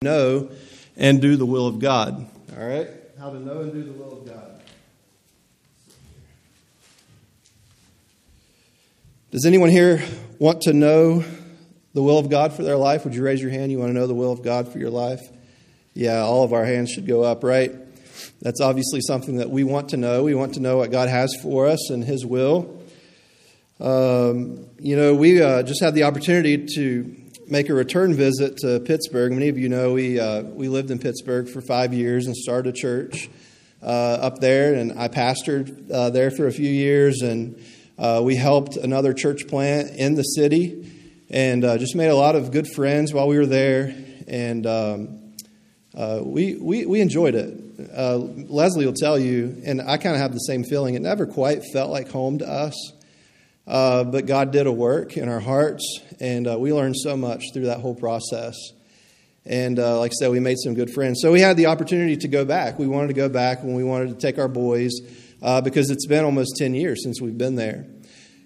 know and do the will of God. All right? How to know and do the will of God. Does anyone here want to know the will of God for their life? Would you raise your hand? You want to know the will of God for your life? Yeah, all of our hands should go up, right? That's obviously something that we want to know. We want to know what God has for us and His will. Um, you know, we uh, just had the opportunity to make a return visit to Pittsburgh. Many of you know we uh, we lived in Pittsburgh for five years and started a church uh, up there, and I pastored uh, there for a few years, and uh, we helped another church plant in the city, and uh, just made a lot of good friends while we were there, and um, uh, we, we we enjoyed it. Leslie will tell you, and I kind of have the same feeling. It never quite felt like home to us. Uh, but God did a work in our hearts, and uh, we learned so much through that whole process. And uh, like I said, we made some good friends. So we had the opportunity to go back. We wanted to go back when we wanted to take our boys uh, because it's been almost 10 years since we've been there.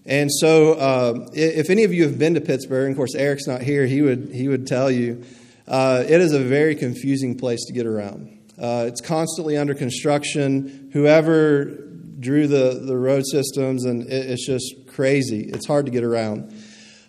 And so, uh, if any of you have been to Pittsburgh, and of course Eric's not here, he would he would tell you uh, it is a very confusing place to get around. it's constantly under construction. Whoever drew the, the road systems, and it, it's just crazy. It's hard to get around.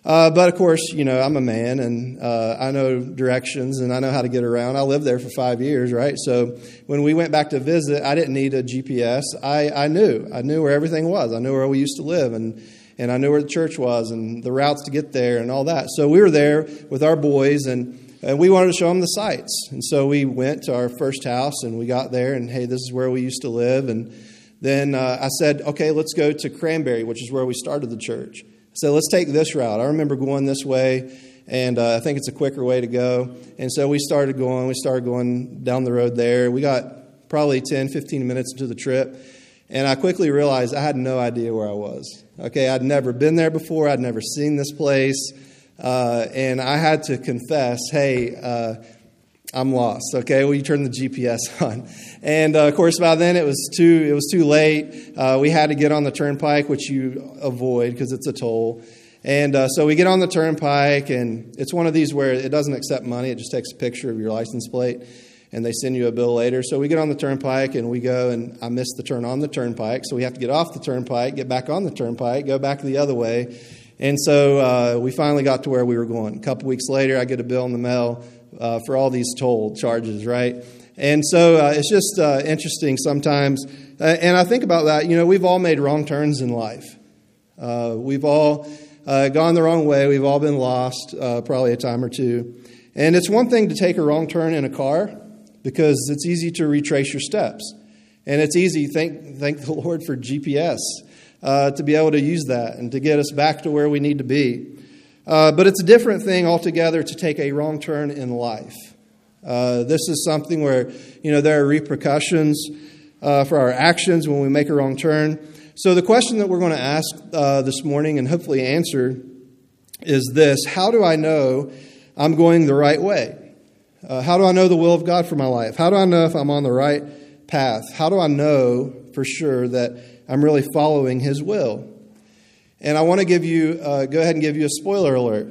Uh, but of course, you know, I'm a man and uh, I know directions and I know how to get around. I lived there for five years, right? So when we went back to visit, I didn't need a GPS. I, I knew. I knew where everything was. I knew where we used to live and, and I knew where the church was and the routes to get there and all that. So we were there with our boys and, and we wanted to show them the sights. And so we went to our first house and we got there and, hey, this is where we used to live. And then uh, I said, okay, let's go to Cranberry, which is where we started the church. I said, let's take this route. I remember going this way, and uh, I think it's a quicker way to go. And so we started going. We started going down the road there. We got probably 10, 15 minutes into the trip, and I quickly realized I had no idea where I was. Okay, I'd never been there before. I'd never seen this place. Uh, and I had to confess, hey, uh, I'm lost. Okay, well, you turn the GPS on, and uh, of course by then it was too it was too late. Uh, we had to get on the turnpike, which you avoid because it's a toll. And uh, so we get on the turnpike, and it's one of these where it doesn't accept money; it just takes a picture of your license plate, and they send you a bill later. So we get on the turnpike, and we go, and I missed the turn on the turnpike, so we have to get off the turnpike, get back on the turnpike, go back the other way. And so uh, we finally got to where we were going. A couple weeks later, I get a bill in the mail uh, for all these toll charges, right? And so uh, it's just uh, interesting sometimes. Uh, and I think about that. You know, we've all made wrong turns in life. Uh, we've all uh, gone the wrong way. We've all been lost probably a time or two. And it's one thing to take a wrong turn in a car because it's easy to retrace your steps. And it's easy, thank, thank the Lord for GPS, to be able to use that and to get us back to where we need to be. Uh, but it's a different thing altogether to take a wrong turn in life. Uh, this is something where, you know, there are repercussions uh, for our actions when we make a wrong turn. So the question that we're going to ask uh, this morning and hopefully answer is this How do I know I'm going the right way? Uh, how do I know the will of God for my life? How do I know if I'm on the right path? How do I know for sure that I'm really following His will? And I want to give you, uh, go ahead and give you a spoiler alert.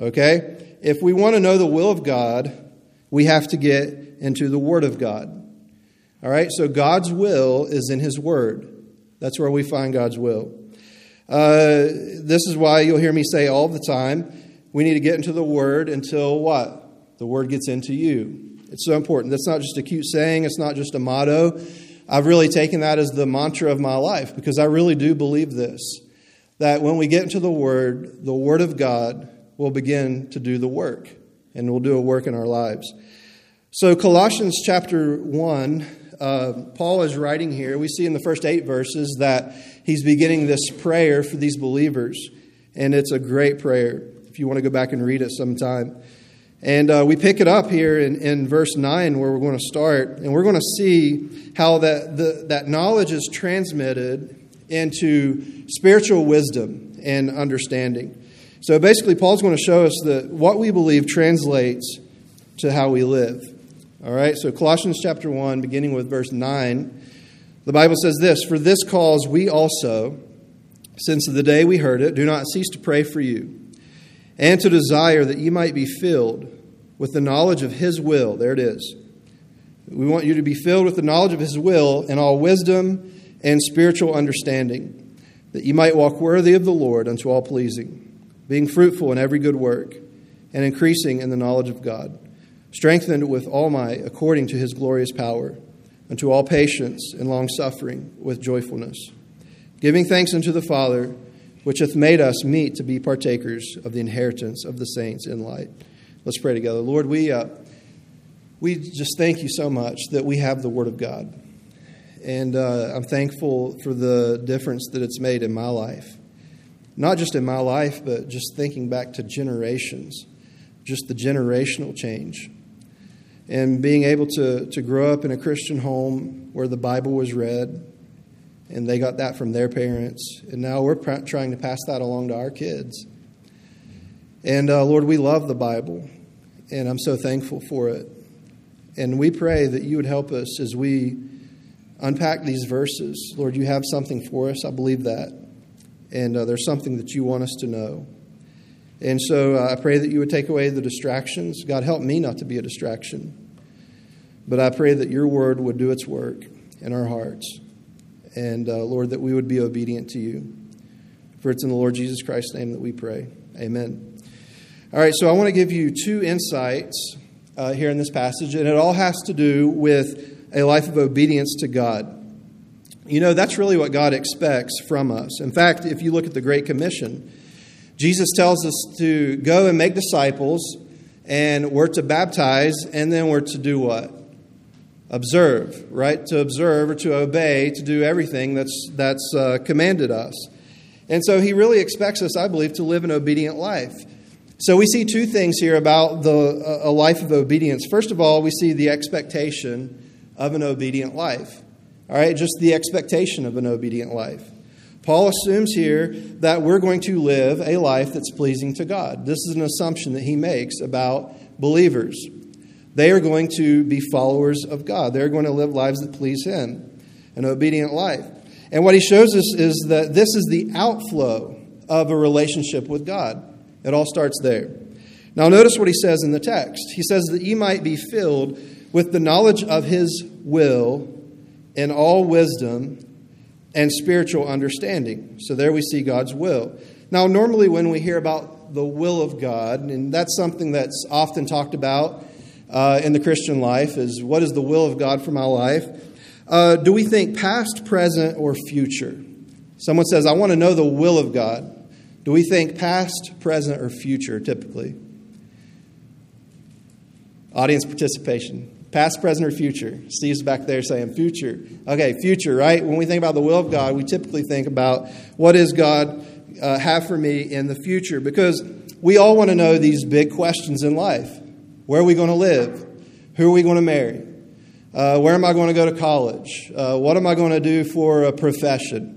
Okay? If we want to know the will of God, we have to get into the Word of God. All right? So God's will is in His Word. That's where we find God's will. Uh, this is why you'll hear me say all the time we need to get into the Word until what? The Word gets into you. It's so important. That's not just a cute saying, it's not just a motto. I've really taken that as the mantra of my life because I really do believe this that when we get into the Word, the Word of God will begin to do the work and will do a work in our lives. So, Colossians chapter 1, uh, Paul is writing here. We see in the first eight verses that he's beginning this prayer for these believers, and it's a great prayer if you want to go back and read it sometime. And uh, we pick it up here in, in verse 9 where we're going to start, and we're going to see how that, the, that knowledge is transmitted into spiritual wisdom and understanding. So basically, Paul's going to show us that what we believe translates to how we live. All right, so Colossians chapter 1, beginning with verse 9, the Bible says this For this cause we also, since the day we heard it, do not cease to pray for you, and to desire that ye might be filled with the knowledge of His will. There it is. We want you to be filled with the knowledge of His will and all wisdom and spiritual understanding, that ye might walk worthy of the Lord unto all pleasing, being fruitful in every good work, and increasing in the knowledge of God, strengthened with all might according to His glorious power, unto all patience and long suffering with joyfulness, giving thanks unto the Father, which hath made us meet to be partakers of the inheritance of the saints in light. Let's pray together. Lord, we, uh, we just thank you so much that we have the Word of God. And uh, I'm thankful for the difference that it's made in my life. Not just in my life, but just thinking back to generations, just the generational change. And being able to, to grow up in a Christian home where the Bible was read, and they got that from their parents. And now we're pr- trying to pass that along to our kids. And uh, Lord, we love the Bible, and I'm so thankful for it. And we pray that you would help us as we unpack these verses. Lord, you have something for us. I believe that. And uh, there's something that you want us to know. And so uh, I pray that you would take away the distractions. God, help me not to be a distraction. But I pray that your word would do its work in our hearts. And uh, Lord, that we would be obedient to you. For it's in the Lord Jesus Christ's name that we pray. Amen. All right, so I want to give you two insights uh, here in this passage, and it all has to do with a life of obedience to God. You know, that's really what God expects from us. In fact, if you look at the Great Commission, Jesus tells us to go and make disciples, and we're to baptize, and then we're to do what? Observe, right? To observe or to obey, to do everything that's, that's uh, commanded us. And so he really expects us, I believe, to live an obedient life. So we see two things here about the, a life of obedience. First of all, we see the expectation of an obedient life. All right, just the expectation of an obedient life. Paul assumes here that we're going to live a life that's pleasing to God. This is an assumption that he makes about believers. They are going to be followers of God, they're going to live lives that please Him, an obedient life. And what he shows us is that this is the outflow of a relationship with God. It all starts there. Now, notice what he says in the text. He says that ye might be filled with the knowledge of his will in all wisdom and spiritual understanding. So, there we see God's will. Now, normally when we hear about the will of God, and that's something that's often talked about uh, in the Christian life, is what is the will of God for my life? Uh, do we think past, present, or future? Someone says, I want to know the will of God. Do we think past, present, or future typically? Audience participation. Past, present, or future? Steve's back there saying future. Okay, future, right? When we think about the will of God, we typically think about what does God uh, have for me in the future? Because we all want to know these big questions in life. Where are we going to live? Who are we going to marry? Uh, where am I going to go to college? Uh, what am I going to do for a profession?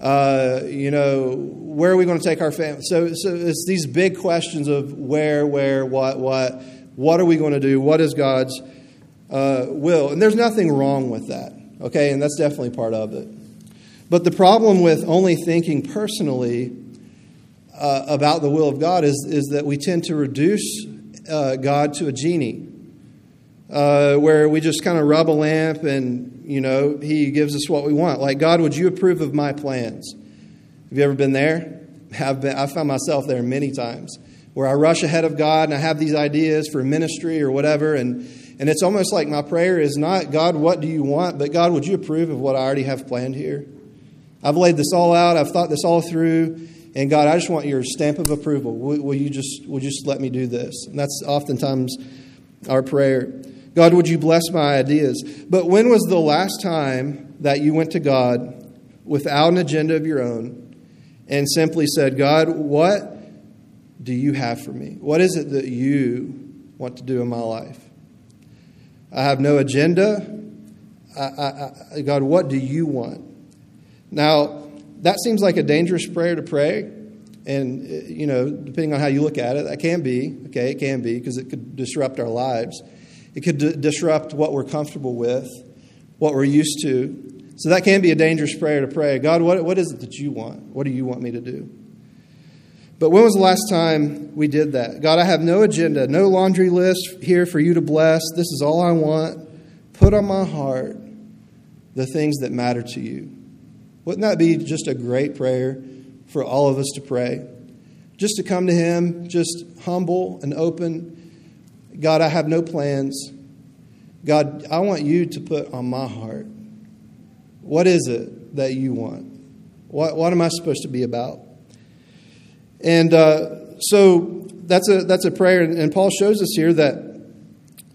Uh, you know, where are we going to take our family? So, so it's these big questions of where, where, what, what. What are we going to do? What is God's uh, will? And there's nothing wrong with that, okay? And that's definitely part of it. But the problem with only thinking personally uh, about the will of God is, is that we tend to reduce uh, God to a genie. Uh, where we just kind of rub a lamp and, you know, He gives us what we want. Like, God, would you approve of my plans? Have you ever been there? I've, been, I've found myself there many times where I rush ahead of God and I have these ideas for ministry or whatever. And, and it's almost like my prayer is not, God, what do you want? But God, would you approve of what I already have planned here? I've laid this all out, I've thought this all through. And God, I just want your stamp of approval. Will, will you just will you just let me do this? And that's oftentimes our prayer. God, would you bless my ideas? But when was the last time that you went to God without an agenda of your own and simply said, God, what do you have for me? What is it that you want to do in my life? I have no agenda. I, I, I, God, what do you want? Now, that seems like a dangerous prayer to pray. And, uh, you know, depending on how you look at it, that can be, okay, it can be, because it could disrupt our lives. It could d- disrupt what we're comfortable with, what we're used to. So that can be a dangerous prayer to pray. God, what, what is it that you want? What do you want me to do? But when was the last time we did that? God, I have no agenda, no laundry list here for you to bless. This is all I want. Put on my heart the things that matter to you. Wouldn't that be just a great prayer for all of us to pray? Just to come to Him, just humble and open. God, I have no plans. God, I want you to put on my heart. What is it that you want? What, what am I supposed to be about? And uh, so that's a, that's a prayer. And Paul shows us here that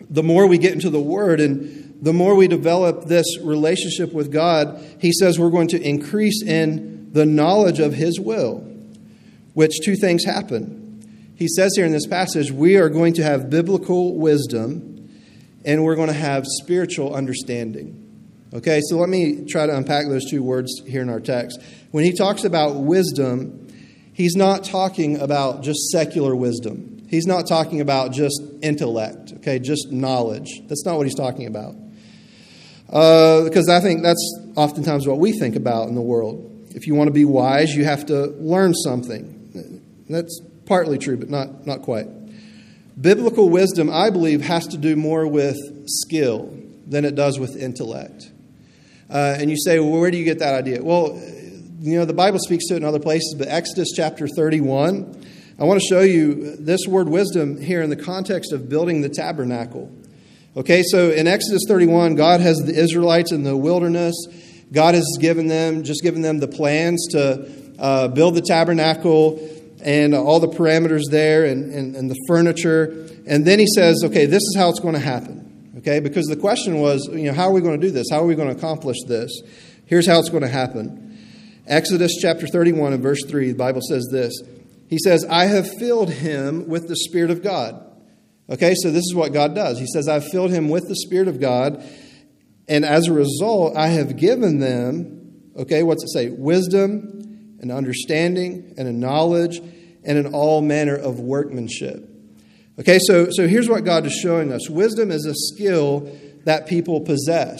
the more we get into the Word and the more we develop this relationship with God, he says we're going to increase in the knowledge of His will, which two things happen. He says here in this passage, we are going to have biblical wisdom and we're going to have spiritual understanding. Okay, so let me try to unpack those two words here in our text. When he talks about wisdom, he's not talking about just secular wisdom. He's not talking about just intellect, okay, just knowledge. That's not what he's talking about. Uh, because I think that's oftentimes what we think about in the world. If you want to be wise, you have to learn something. That's partly true, but not, not quite. Biblical wisdom, I believe, has to do more with skill than it does with intellect. Uh, and you say, well, where do you get that idea? Well, you know, the Bible speaks to it in other places, but Exodus chapter 31, I want to show you this word wisdom here in the context of building the tabernacle. Okay, so in Exodus 31, God has the Israelites in the wilderness. God has given them, just given them the plans to uh, build the tabernacle and all the parameters there and, and, and the furniture. And then he says, okay, this is how it's going to happen. Okay, because the question was, you know, how are we going to do this? How are we going to accomplish this? Here's how it's going to happen. Exodus chapter 31 and verse 3, the Bible says this. He says, I have filled him with the Spirit of God. Okay, so this is what God does. He says, I've filled him with the Spirit of God, and as a result, I have given them, okay, what's it say? Wisdom and understanding and a knowledge and in all manner of workmanship. Okay, so, so here's what God is showing us wisdom is a skill that people possess.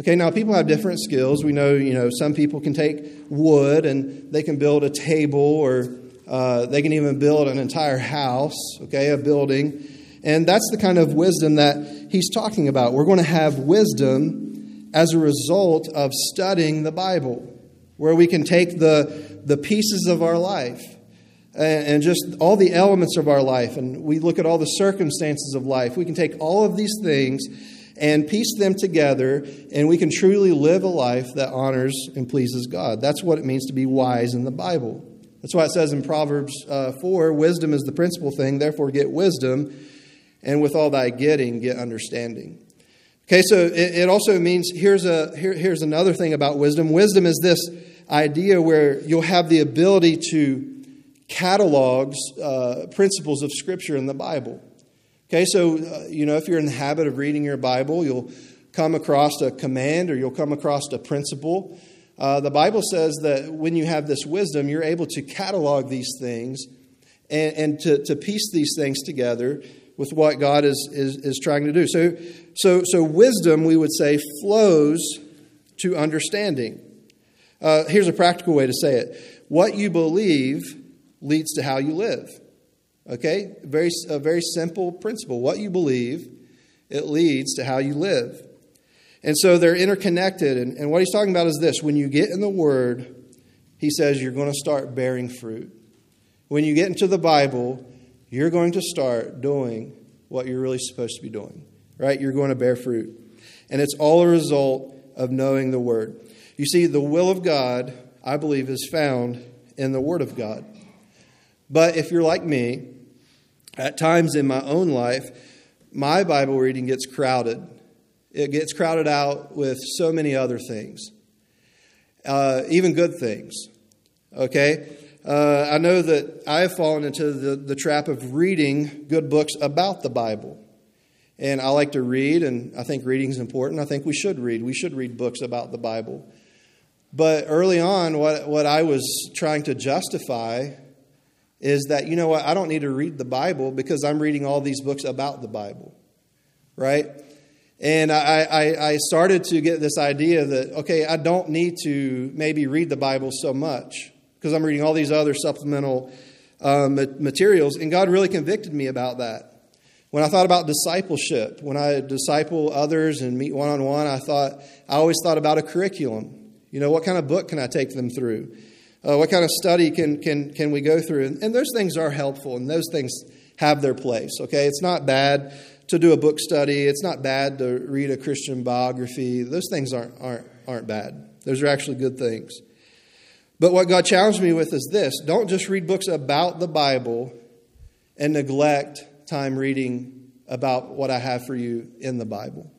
Okay, now people have different skills. We know, you know, some people can take wood and they can build a table or uh, they can even build an entire house, okay, a building. And that's the kind of wisdom that he's talking about. We're going to have wisdom as a result of studying the Bible, where we can take the, the pieces of our life and, and just all the elements of our life, and we look at all the circumstances of life. We can take all of these things and piece them together, and we can truly live a life that honors and pleases God. That's what it means to be wise in the Bible. That's why it says in Proverbs uh, 4 wisdom is the principal thing, therefore get wisdom, and with all thy getting, get understanding. Okay, so it, it also means here's, a, here, here's another thing about wisdom wisdom is this idea where you'll have the ability to catalog uh, principles of Scripture in the Bible. Okay, so, uh, you know, if you're in the habit of reading your Bible, you'll come across a command or you'll come across a principle. Uh, the Bible says that when you have this wisdom, you're able to catalog these things and, and to, to piece these things together with what God is, is, is trying to do. So, so, so, wisdom, we would say, flows to understanding. Uh, here's a practical way to say it what you believe leads to how you live. Okay? Very, a very simple principle. What you believe, it leads to how you live. And so they're interconnected. And, and what he's talking about is this when you get in the Word, he says you're going to start bearing fruit. When you get into the Bible, you're going to start doing what you're really supposed to be doing, right? You're going to bear fruit. And it's all a result of knowing the Word. You see, the will of God, I believe, is found in the Word of God. But if you're like me, at times in my own life, my Bible reading gets crowded. It gets crowded out with so many other things, uh, even good things. Okay? Uh, I know that I have fallen into the, the trap of reading good books about the Bible. And I like to read, and I think reading is important. I think we should read. We should read books about the Bible. But early on, what, what I was trying to justify is that, you know what, I don't need to read the Bible because I'm reading all these books about the Bible, right? And I, I, I, started to get this idea that, okay, I don't need to maybe read the Bible so much because I'm reading all these other supplemental uh, materials, and God really convicted me about that. When I thought about discipleship, when I disciple others and meet one on one, I thought I always thought about a curriculum. You know, what kind of book can I take them through? Uh, what kind of study can, can, can we go through? And, and those things are helpful, and those things have their place, okay? It's not bad to do a book study. It's not bad to read a Christian biography. Those things aren't, aren't, aren't bad. Those are actually good things. But what God challenged me with is this don't just read books about the Bible and neglect time reading about what I have for you in the Bible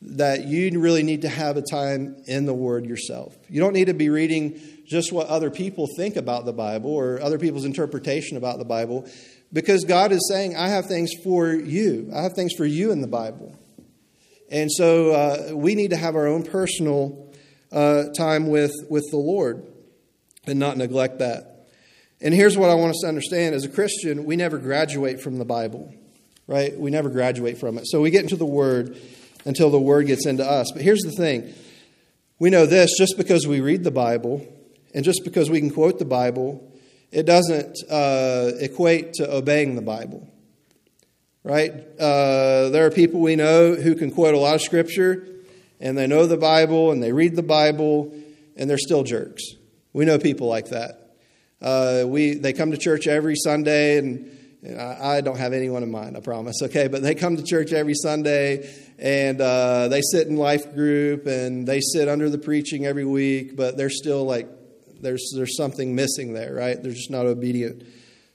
that you really need to have a time in the Word yourself. You don't need to be reading just what other people think about the Bible or other people's interpretation about the Bible, because God is saying, I have things for you. I have things for you in the Bible. And so uh, we need to have our own personal uh, time with, with the Lord and not neglect that. And here's what I want us to understand as a Christian, we never graduate from the Bible, right? We never graduate from it. So we get into the Word until the word gets into us. But here's the thing we know this just because we read the Bible and just because we can quote the Bible, it doesn't uh, equate to obeying the Bible. Right? Uh, there are people we know who can quote a lot of scripture and they know the Bible and they read the Bible and they're still jerks. We know people like that. Uh, we, they come to church every Sunday and I don't have anyone in mind, I promise, okay? But they come to church every Sunday and uh, they sit in life group and they sit under the preaching every week, but they're still like, there's, there's something missing there, right? They're just not obedient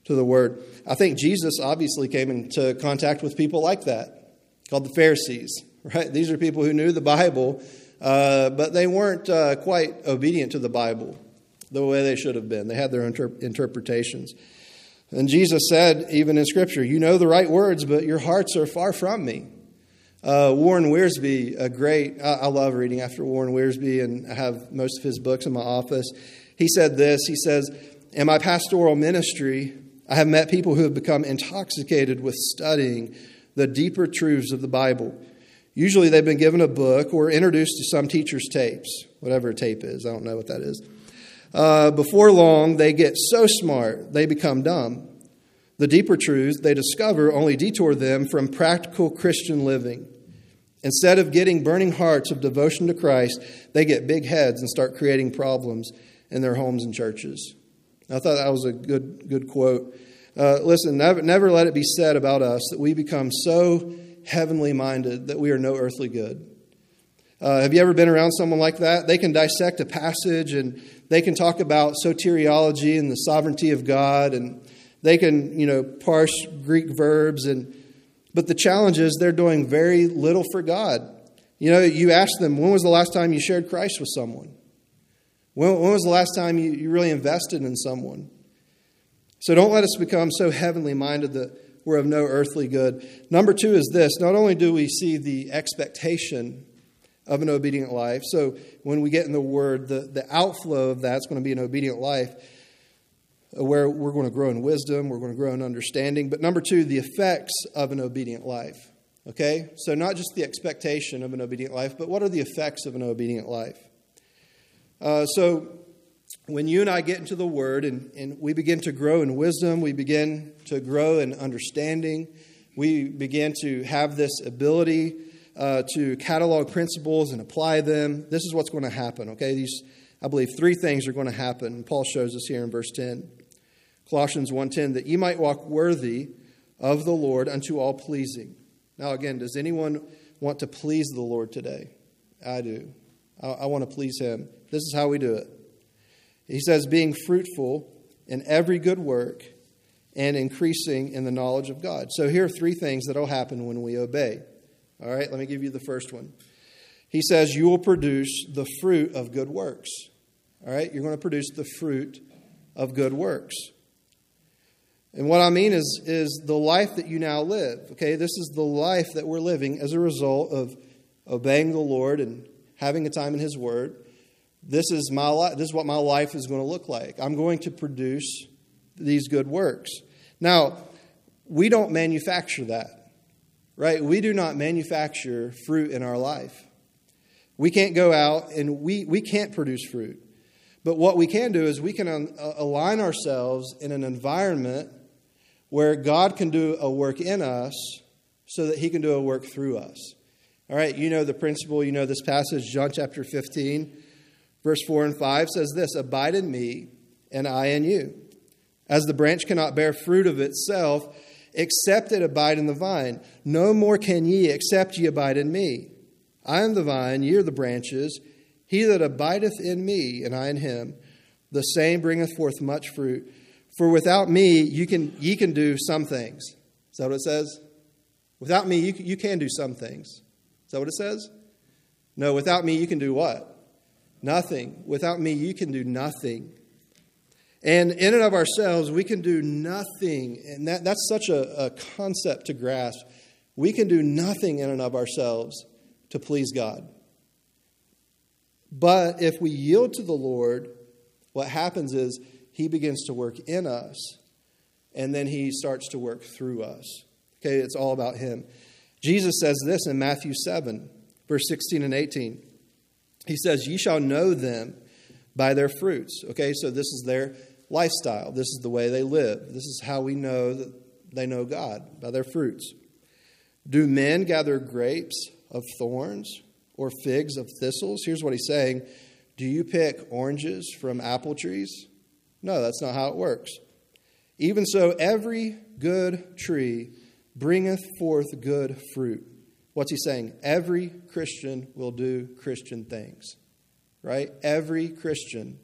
to the word. I think Jesus obviously came into contact with people like that, called the Pharisees, right? These are people who knew the Bible, uh, but they weren't uh, quite obedient to the Bible the way they should have been. They had their inter- interpretations. And Jesus said, even in Scripture, You know the right words, but your hearts are far from me. Uh, Warren Wiersbe, a great, I, I love reading after Warren Wiersbe, and I have most of his books in my office. He said this He says, In my pastoral ministry, I have met people who have become intoxicated with studying the deeper truths of the Bible. Usually they've been given a book or introduced to some teacher's tapes, whatever a tape is. I don't know what that is. Uh, before long, they get so smart they become dumb. The deeper truths they discover only detour them from practical Christian living. Instead of getting burning hearts of devotion to Christ, they get big heads and start creating problems in their homes and churches. I thought that was a good, good quote. Uh, listen, never, never let it be said about us that we become so heavenly minded that we are no earthly good. Uh, have you ever been around someone like that? They can dissect a passage and they can talk about soteriology and the sovereignty of God, and they can, you know, parse Greek verbs. And but the challenge is they're doing very little for God. You know, you ask them, when was the last time you shared Christ with someone? When, when was the last time you, you really invested in someone? So don't let us become so heavenly minded that we're of no earthly good. Number two is this not only do we see the expectation of an obedient life. So when we get in the Word, the, the outflow of that's going to be an obedient life uh, where we're going to grow in wisdom, we're going to grow in understanding. But number two, the effects of an obedient life. Okay? So not just the expectation of an obedient life, but what are the effects of an obedient life? Uh, so when you and I get into the Word and, and we begin to grow in wisdom, we begin to grow in understanding, we begin to have this ability uh, to catalog principles and apply them, this is what's going to happen, okay? These, I believe, three things are going to happen. Paul shows us here in verse 10. Colossians 1.10, that ye might walk worthy of the Lord unto all pleasing. Now, again, does anyone want to please the Lord today? I do. I, want to please Him. This is how we do it. He says, being fruitful in every good work and increasing in the knowledge of God. So here are three things that will happen when we obey. All right, let me give you the first one. He says, You will produce the fruit of good works. All right, you're going to produce the fruit of good works. And what I mean is, is the life that you now live. Okay, this is the life that we're living as a result of obeying the Lord and having a time in His Word. This is my life. This is what my life is going to look like. I'm going to produce these good works. Now, we don't manufacture that right? We do not manufacture fruit in our life. We can't go out and we, we can't produce fruit. But what we can do is we can un- uh, align ourselves in an environment where God can do a work in us so that he can do a work through us. All right, you know the principle, you know this passage, John chapter 15, verse 4 and 5 says this Abide in me, and I in you. As the branch cannot bear fruit of itself, except it abide in the vine, no more can ye, except ye abide in me. I am the vine, ye are the branches. He that abideth in me, and I in him, the same bringeth forth much fruit. For without me, you can, ye can do some things. Is that what it says? Without me, you, you can do some things. That what it says? No, without me, you can do what? Nothing. Without me, you can do nothing. And in and of ourselves, we can do nothing. And that, that's such a, a concept to grasp. We can do nothing in and of ourselves to please God. But if we yield to the Lord, what happens is He begins to work in us, and then He starts to work through us. Okay, it's all about Him. Jesus says this in Matthew 7, verse 16 and 18. He says, Ye shall know them by their fruits. Okay, so this is their lifestyle. This is the way they live. This is how we know that they know God, by their fruits. Do men gather grapes of thorns or figs of thistles? Here's what he's saying Do you pick oranges from apple trees? No, that's not how it works. Even so, every good tree bringeth forth good fruit. What's he saying? Every Christian will do Christian things, right? Every Christian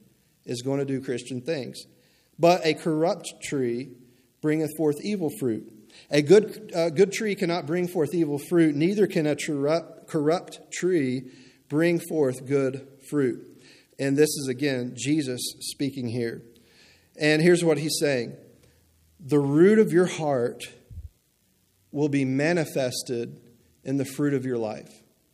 is going to do Christian things. But a corrupt tree bringeth forth evil fruit. A good, uh, good tree cannot bring forth evil fruit, neither can a corrupt tree bring forth good fruit. And this is again Jesus speaking here. And here's what he's saying The root of your heart will be manifested in the fruit of your life.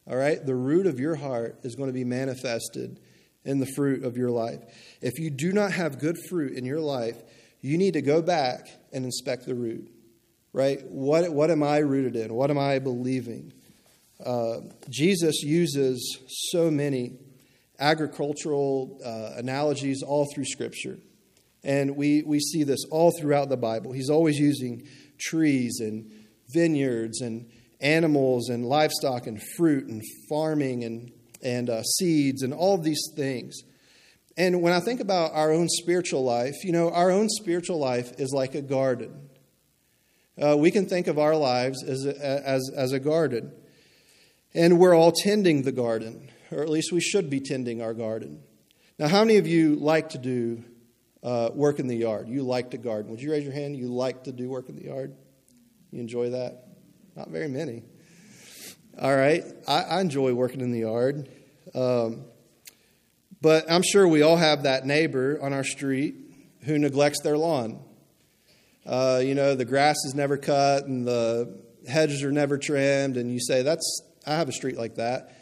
All right? The root of your heart is going to be manifested in the fruit of your life. If you do not have good fruit in your life, you need to go back and inspect the root. Right? What, what am I rooted in? What am I believing? Uh, Jesus uses so many agricultural uh, analogies all through Scripture. And we, we see this all throughout the Bible. He's always using trees and vineyards and animals and livestock and fruit and farming and, and uh, seeds and all of these things. And when I think about our own spiritual life, you know, our own spiritual life is like a garden. Uh, we can think of our lives as a, as, as a garden. And we're all tending the garden, or at least we should be tending our garden. Now, how many of you like to do uh, work in the yard? You like to garden. Would you raise your hand? You like to do work in the yard? You enjoy that? Not very many. All right. I, I enjoy working in the yard. Um, but I'm sure we all have that neighbor on our street who neglects their lawn. Uh, you know, the grass is never cut and the hedges are never trimmed, and you say, That's, I have a street like that.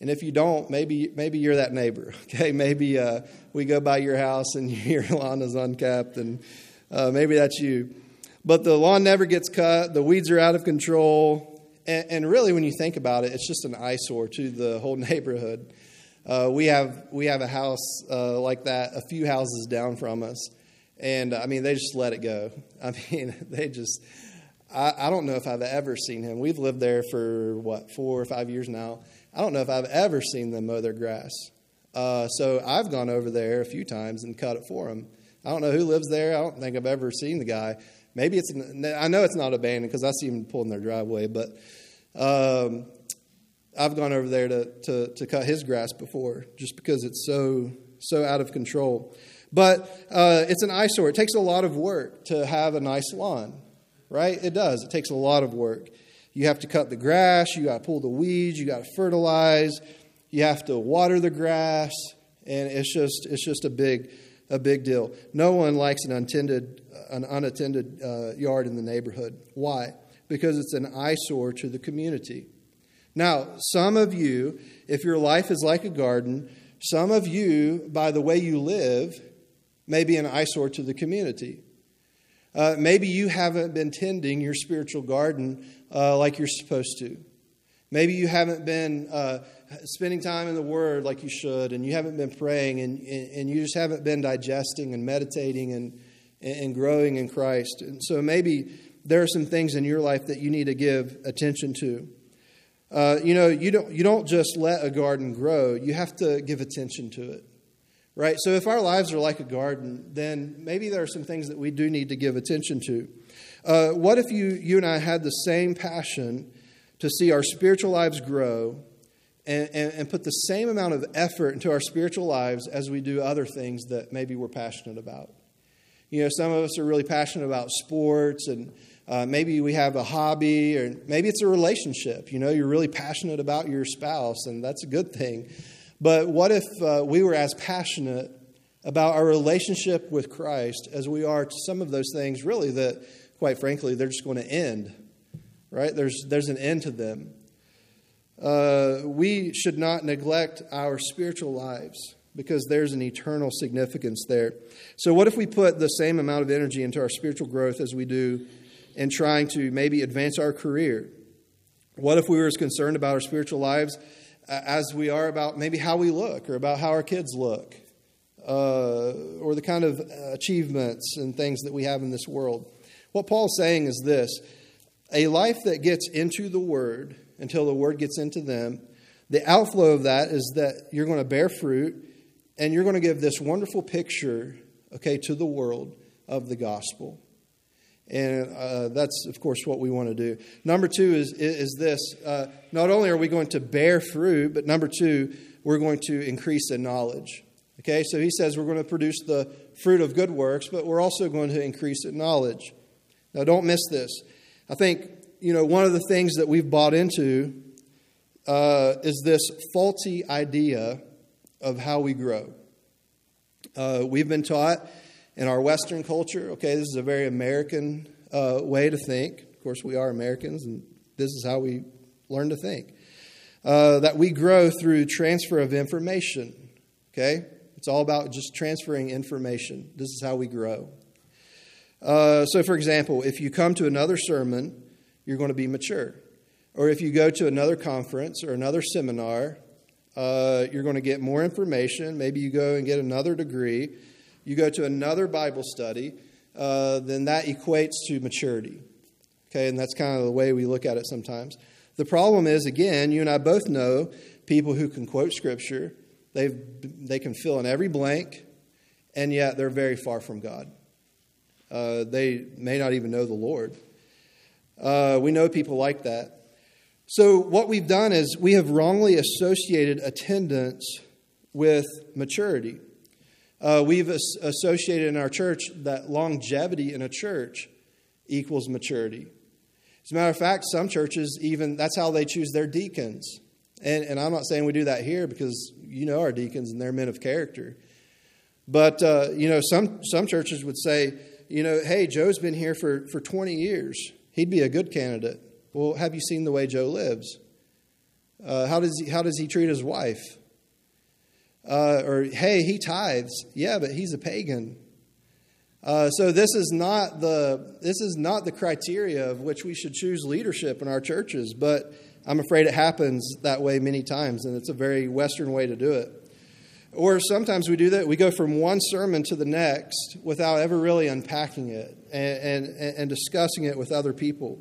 And if you don't, maybe maybe you're that neighbor. Okay, maybe uh, we go by your house and your lawn is unkept, and uh, maybe that's you. But the lawn never gets cut, the weeds are out of control. And, and really, when you think about it, it's just an eyesore to the whole neighborhood. Uh, we, have, we have a house uh, like that a few houses down from us. And I mean, they just let it go. I mean, they just, I, I don't know if I've ever seen him. We've lived there for what, four or five years now. I don't know if I've ever seen them mow their grass. Uh, so I've gone over there a few times and cut it for them. I don't know who lives there. I don't think I've ever seen the guy. Maybe it's, I know it's not abandoned because I see them pulling their driveway, but um, I've gone over there to, to, to, cut his grass before just because it's so, so out of control. But uh, it's an eyesore. It takes a lot of work to have a nice lawn, right? It does. It takes a lot of work. You have to cut the grass, you got to pull the weeds, you got to fertilize, you have to water the grass, and it's just, it's just a big, a big deal. No one likes an untended, an unattended uh, yard in the neighborhood. Why? Because it's an eyesore to the community. Now, some of you, if your life is like a garden, some of you, by the way you live, may be an eyesore to the community. Uh, maybe you haven't been tending your spiritual garden uh, like you're supposed to. Maybe you haven't been uh, spending time in the Word like you should, and you haven't been praying, and, and you just haven't been digesting and meditating and, and growing in Christ. And so maybe there are some things in your life that you need to give attention to. Uh, you know, you don't, you don't just let a garden grow, you have to give attention to it. Right? So if our lives are like a garden, then maybe there are some things that we do need to give attention to. Uh, what if you, you and I had the same passion to see our spiritual lives grow and, and, and put the same amount of effort into our spiritual lives as we do other things that maybe we're passionate about? You know, some of us are really passionate about sports and uh, maybe we have a hobby, or maybe it's a relationship. You know, you're really passionate about your spouse, and that's a good thing. But what if uh, we were as passionate about our relationship with Christ as we are to some of those things, really, that, quite frankly, they're just going to end, right? There's, there's an end to them. Uh, we should not neglect our spiritual lives because there's an eternal significance there. So, what if we put the same amount of energy into our spiritual growth as we do in trying to maybe advance our career? What if we were as concerned about our spiritual lives as we are about maybe how we look or about how our kids look uh, or the kind of achievements and things that we have in this world. What Paul's saying is this a life that gets into the Word until the Word gets into them, the outflow of that is that you're going to bear fruit and you're going to give this wonderful picture, okay, to the world of the gospel. And uh, that's, of course, what we want to do. Number two is, is this uh, not only are we going to bear fruit, but number two, we're going to increase in knowledge. Okay, so he says we're going to produce the fruit of good works, but we're also going to increase in knowledge. Now, don't miss this. I think, you know, one of the things that we've bought into uh, is this faulty idea of how we grow. Uh, we've been taught in our Western culture, okay, this is a very American uh, way to think. Of course, we are Americans, and this is how we learn to think. Uh, that we grow through transfer of information, okay? It's all about just transferring information. This is how we grow. Uh, so, for example, if you come to another sermon, you're going to be mature. Or if you go to another conference or another seminar, uh, you're going to get more information. Maybe you go and get another degree you go to another Bible study, uh, then that equates to maturity. Okay, and that's kind of the way we look at it sometimes. The problem is, again, you and I both know people who can quote Scripture, they they can fill in every blank, and yet they're very far from God. Uh, they may not even know the Lord. Uh, we know people like that. So, what we've done is we have wrongly associated attendance with maturity. Uh, we've associated in our church that longevity in a church equals maturity. As a matter of fact, some churches even that's how they choose their deacons. And, and I'm not saying we do that here because you know our deacons and they're men of character. But uh, you know, some some churches would say, you know, hey, Joe's been here for, for 20 years. He'd be a good candidate. Well, have you seen the way Joe lives? Uh, how does he how does he treat his wife? Uh, or, hey, he tithes. Yeah, but he's a pagan. Uh, so this is not the this is not the criteria of which we should choose leadership in our churches, but I'm afraid it happens that way many times, and it's a very Western way to do it. Or sometimes we do that. We go from one sermon to the next without ever really unpacking it and, and, and discussing it with other people.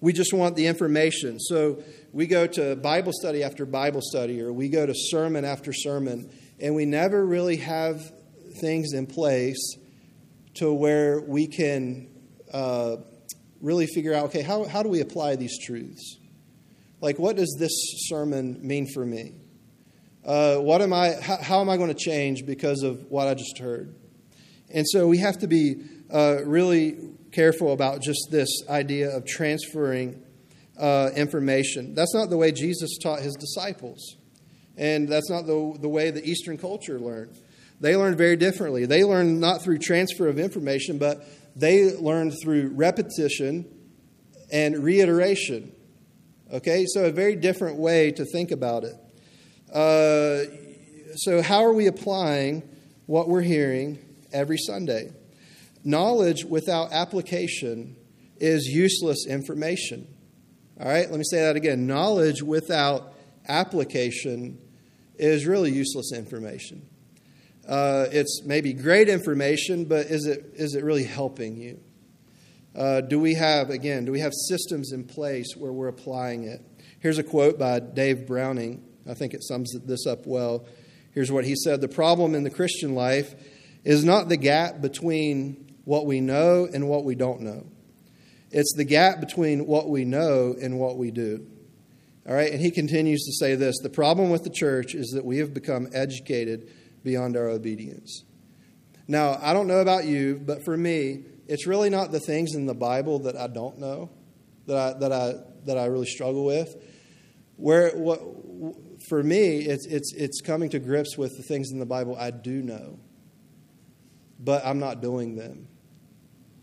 We just want the information. So we go to Bible study after Bible study, or we go to sermon after sermon, and we never really have things in place to where we can uh, really figure out okay, how, how do we apply these truths? Like, what does this sermon mean for me? Uh, what am I, how, how, am I going to change because of what I just heard? And so we have to be uh, really careful about just this idea of transferring uh, information. That's not the way Jesus taught his disciples. And that's not the, the way the Eastern culture learned. They learned very differently. They learned not through transfer of information, but they learned through repetition and reiteration. Okay, so a very different way to think about it. Uh, so, how are we applying what we're hearing every Sunday? Knowledge without application is useless information. All right, let me say that again. Knowledge without application is really useless information. Uh, it's maybe great information, but is it, is it really helping you? Uh, do we have, again, do we have systems in place where we're applying it? Here's a quote by Dave Browning. I think it sums this up well. Here's what he said The problem in the Christian life is not the gap between what we know and what we don't know. It's the gap between what we know and what we do. All right, and he continues to say this the problem with the church is that we have become educated beyond our obedience. Now, I don't know about you, but for me, it's really not the things in the Bible that I don't know, that I, that I, that I really struggle with. Where, what, for me, it's, it's, it's coming to grips with the things in the Bible I do know, but I'm not doing them.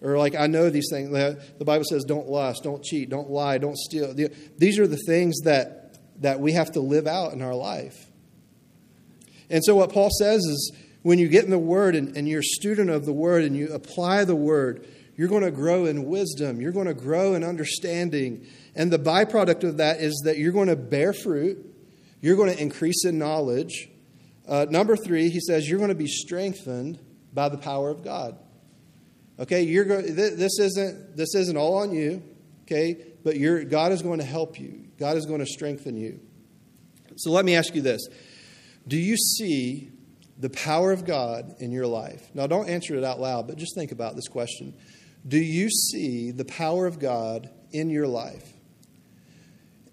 Or, like, I know these things. The Bible says, don't lust, don't cheat, don't lie, don't steal. These are the things that, that we have to live out in our life. And so, what Paul says is when you get in the Word and, and you're a student of the Word and you apply the Word, you're going to grow in wisdom, you're going to grow in understanding. And the byproduct of that is that you're going to bear fruit, you're going to increase in knowledge. Uh, number three, he says, you're going to be strengthened by the power of God. Okay, you're go- this isn't this isn't all on you. Okay, but you God is going to help you. God is going to strengthen you. So let me ask you this: Do you see the power of God in your life? Now, don't answer it out loud, but just think about this question: Do you see the power of God in your life?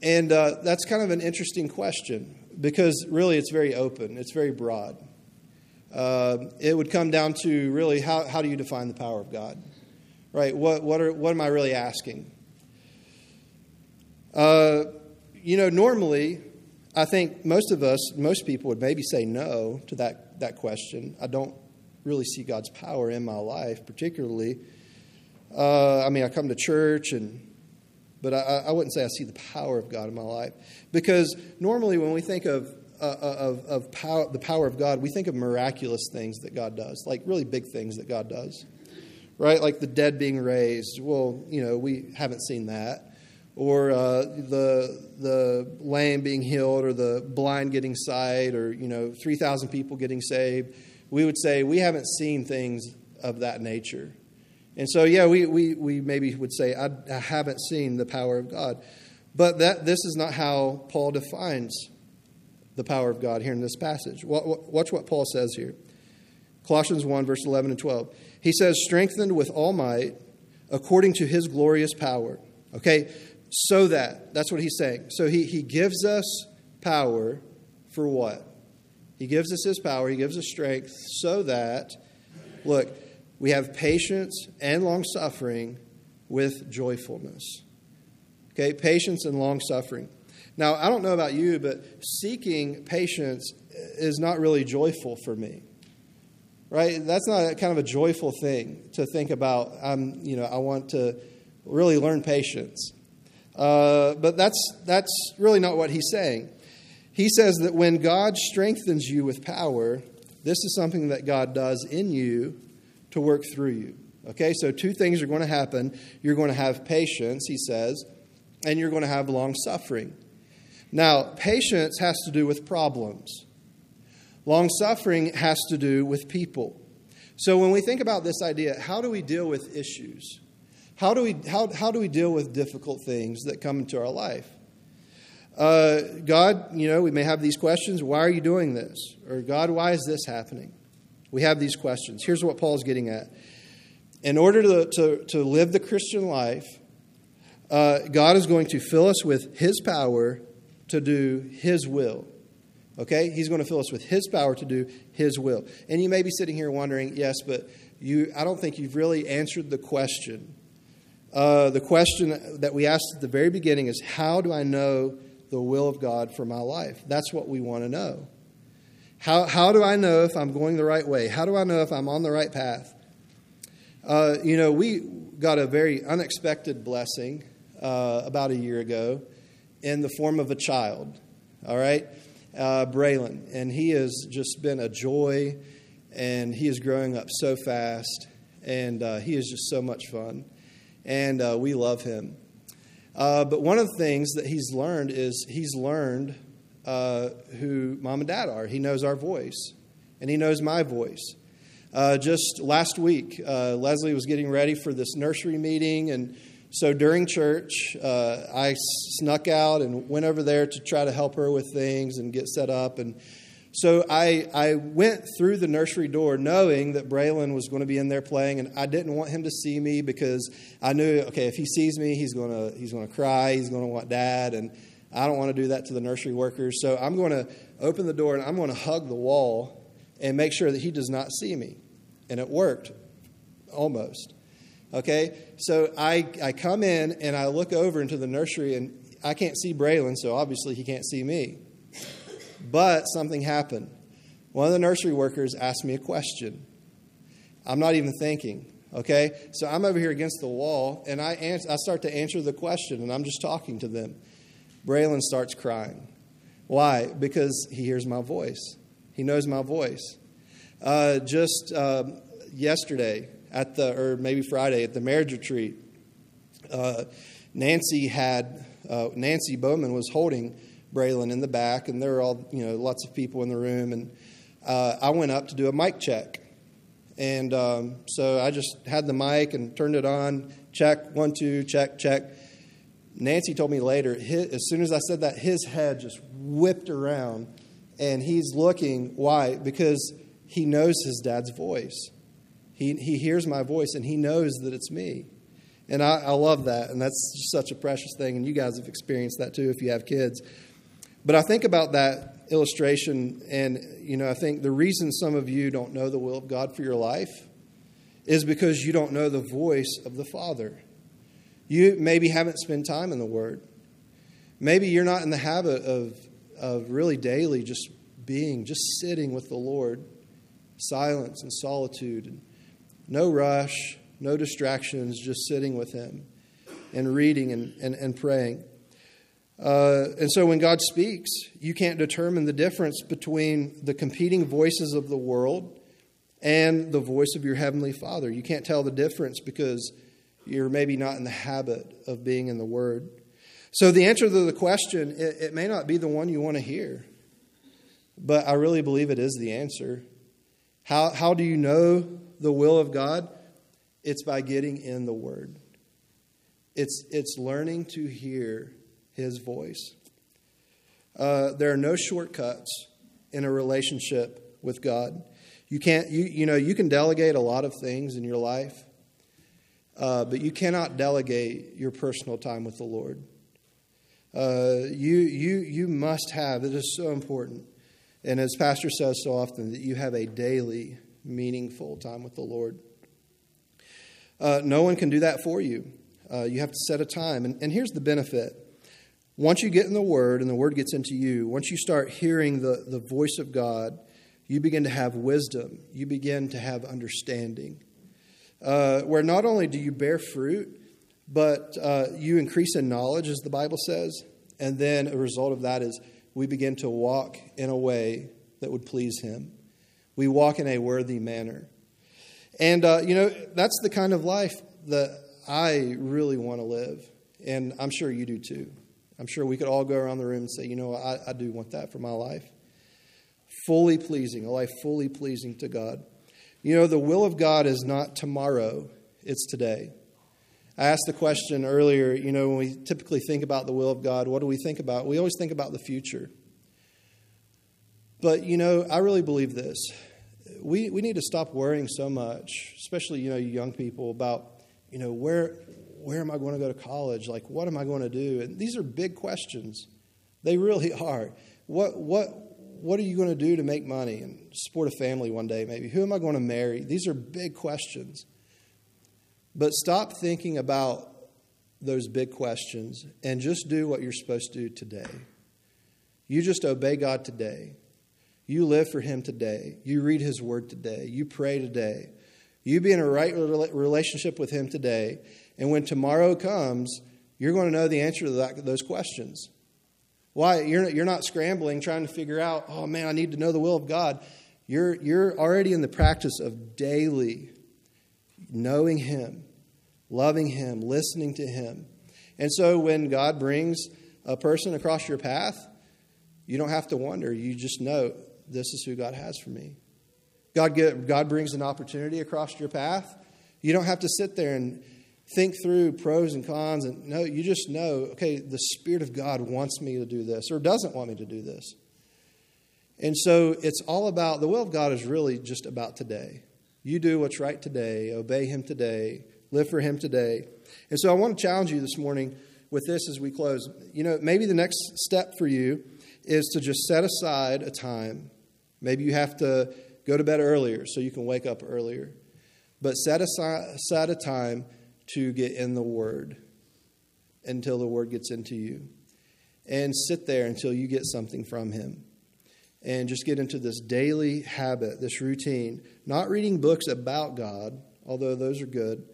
And uh, that's kind of an interesting question because really it's very open. It's very broad. Uh, it would come down to really how, how do you define the power of God? Right? What, what, are, what am I really asking? Uh, you know, normally, I think most of us, most people would maybe say no to that, that question. I don't really see God's power in my life, particularly. Uh, I mean, I come to church, and but I, I wouldn't say I see the power of God in my life. Because normally, when we think of uh, uh, of, of power, the power of God, we think of miraculous things that God does, like really big things that God does, right? Like the dead being raised. Well, you know, we haven't seen that. Or uh, the, the lame being healed, or the blind getting sight, or, you know, 3,000 people getting saved. We would say we haven't seen things of that nature. And so, yeah, we, we, we maybe would say, I, I haven't seen the power of God. But that, this is not how Paul defines the power of God here in this passage. Watch what Paul says here. Colossians 1, verse 11 and 12. He says, strengthened with all might according to his glorious power. Okay, so that, that's what he's saying. So he, he gives us power for what? He gives us his power, he gives us strength so that, look, we have patience and long suffering with joyfulness. Okay, patience and long suffering. Now, I don't know about you, but seeking patience is not really joyful for me. Right? That's not kind of a joyful thing to think about. I'm, you know, I want to really learn patience. Uh, but that's, that's really not what he's saying. He says that when God strengthens you with power, this is something that God does in you to work through you. Okay, so two things are going to happen. You're going to have patience, he says, and you're going to have long suffering. Now, patience has to do with problems, long suffering has to do with people. So, when we think about this idea, how do we deal with issues? How do we, how, how do we deal with difficult things that come into our life? Uh, God, you know, we may have these questions why are you doing this? Or, God, why is this happening? We have these questions. Here's what Paul's getting at. In order to, to, to live the Christian life, uh, God is going to fill us with His power to do His will. Okay? He's going to fill us with His power to do His will. And you may be sitting here wondering, yes, but you, I don't think you've really answered the question. Uh, the question that we asked at the very beginning is how do I know the will of God for my life? That's what we want to know. How, how do I know if I'm going the right way? How do I know if I'm on the right path? Uh, you know, we got a very unexpected blessing uh, about a year ago in the form of a child, all right? Uh, Braylon. And he has just been a joy, and he is growing up so fast, and uh, he is just so much fun. And uh, we love him. Uh, but one of the things that he's learned is he's learned uh, who mom and dad are. He knows our voice, and he knows my voice. Uh, just last week, uh, Leslie was getting ready for this nursery meeting, and so during church, uh, I snuck out and went over there to try to help her with things and get set up. And so I, I went through the nursery door knowing that Braylon was going to be in there playing, and I didn't want him to see me because I knew, okay, if he sees me, he's going to, he's going to cry, he's going to want dad, and I don't want to do that to the nursery workers. So I'm going to open the door and I'm going to hug the wall and make sure that he does not see me. And it worked, almost. Okay? So I, I come in and I look over into the nursery and I can't see Braylon, so obviously he can't see me. But something happened. One of the nursery workers asked me a question. I'm not even thinking. Okay? So I'm over here against the wall and I, answer, I start to answer the question and I'm just talking to them. Braylon starts crying. Why? Because he hears my voice. He knows my voice. Uh, just um, yesterday, at the or maybe Friday at the marriage retreat, uh, Nancy had uh, Nancy Bowman was holding Braylon in the back, and there were all you know lots of people in the room, and uh, I went up to do a mic check, and um, so I just had the mic and turned it on, check one two check check. Nancy told me later, his, as soon as I said that, his head just whipped around, and he's looking. Why? Because he knows his dad's voice. He, he hears my voice and he knows that it's me. And I, I love that. And that's such a precious thing. And you guys have experienced that too if you have kids. But I think about that illustration, and you know, I think the reason some of you don't know the will of God for your life is because you don't know the voice of the Father. You maybe haven't spent time in the Word. Maybe you're not in the habit of, of really daily just being, just sitting with the Lord, silence and solitude, and no rush, no distractions, just sitting with Him and reading and, and, and praying. Uh, and so when God speaks, you can't determine the difference between the competing voices of the world and the voice of your Heavenly Father. You can't tell the difference because you're maybe not in the habit of being in the Word. So the answer to the question, it, it may not be the one you want to hear, but I really believe it is the answer. How, how do you know the will of God? It's by getting in the Word. It's, it's learning to hear His voice. Uh, there are no shortcuts in a relationship with God. You can't, you, you know, you can delegate a lot of things in your life, uh, but you cannot delegate your personal time with the Lord. Uh, you, you, you must have, it is so important. And as Pastor says so often, that you have a daily meaningful time with the Lord. Uh, no one can do that for you. Uh, you have to set a time. And, and here's the benefit once you get in the Word and the Word gets into you, once you start hearing the, the voice of God, you begin to have wisdom, you begin to have understanding. Uh, where not only do you bear fruit, but uh, you increase in knowledge, as the Bible says. And then a result of that is we begin to walk in a way that would please Him we walk in a worthy manner. And, uh, you know, that's the kind of life that I really want to live. And I'm sure you do too. I'm sure we could all go around the room and say, you know, I, I do want that for my life. Fully pleasing, a life fully pleasing to God. You know, the will of God is not tomorrow, it's today. I asked the question earlier, you know, when we typically think about the will of God, what do we think about? We always think about the future. But, you know, I really believe this. We, we need to stop worrying so much, especially, you know, young people, about, you know, where, where am I going to go to college? Like, what am I going to do? And these are big questions. They really are. What, what, what are you going to do to make money and support a family one day, maybe? Who am I going to marry? These are big questions. But stop thinking about those big questions and just do what you're supposed to do today. You just obey God today. You live for Him today. You read His Word today. You pray today. You be in a right relationship with Him today. And when tomorrow comes, you're going to know the answer to that, those questions. Why? You're, you're not scrambling trying to figure out, oh man, I need to know the will of God. You're, you're already in the practice of daily knowing Him, loving Him, listening to Him. And so when God brings a person across your path, you don't have to wonder. You just know this is who God has for me. God, get, God brings an opportunity across your path. You don't have to sit there and think through pros and cons. And no, you just know, okay, the Spirit of God wants me to do this or doesn't want me to do this. And so it's all about the will of God is really just about today. You do what's right today, obey Him today, live for Him today. And so I want to challenge you this morning with this as we close. You know, maybe the next step for you is to just set aside a time. Maybe you have to go to bed earlier so you can wake up earlier. But set aside, aside a time to get in the Word until the Word gets into you. And sit there until you get something from Him and just get into this daily habit, this routine, not reading books about God, although those are good,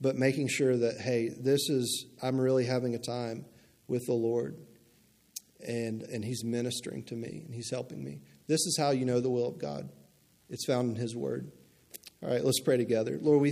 but making sure that, hey, this is, I'm really having a time with the Lord. And, and He's ministering to me and He's helping me. This is how you know the will of God. It's found in His Word. All right, let's pray together. Lord, we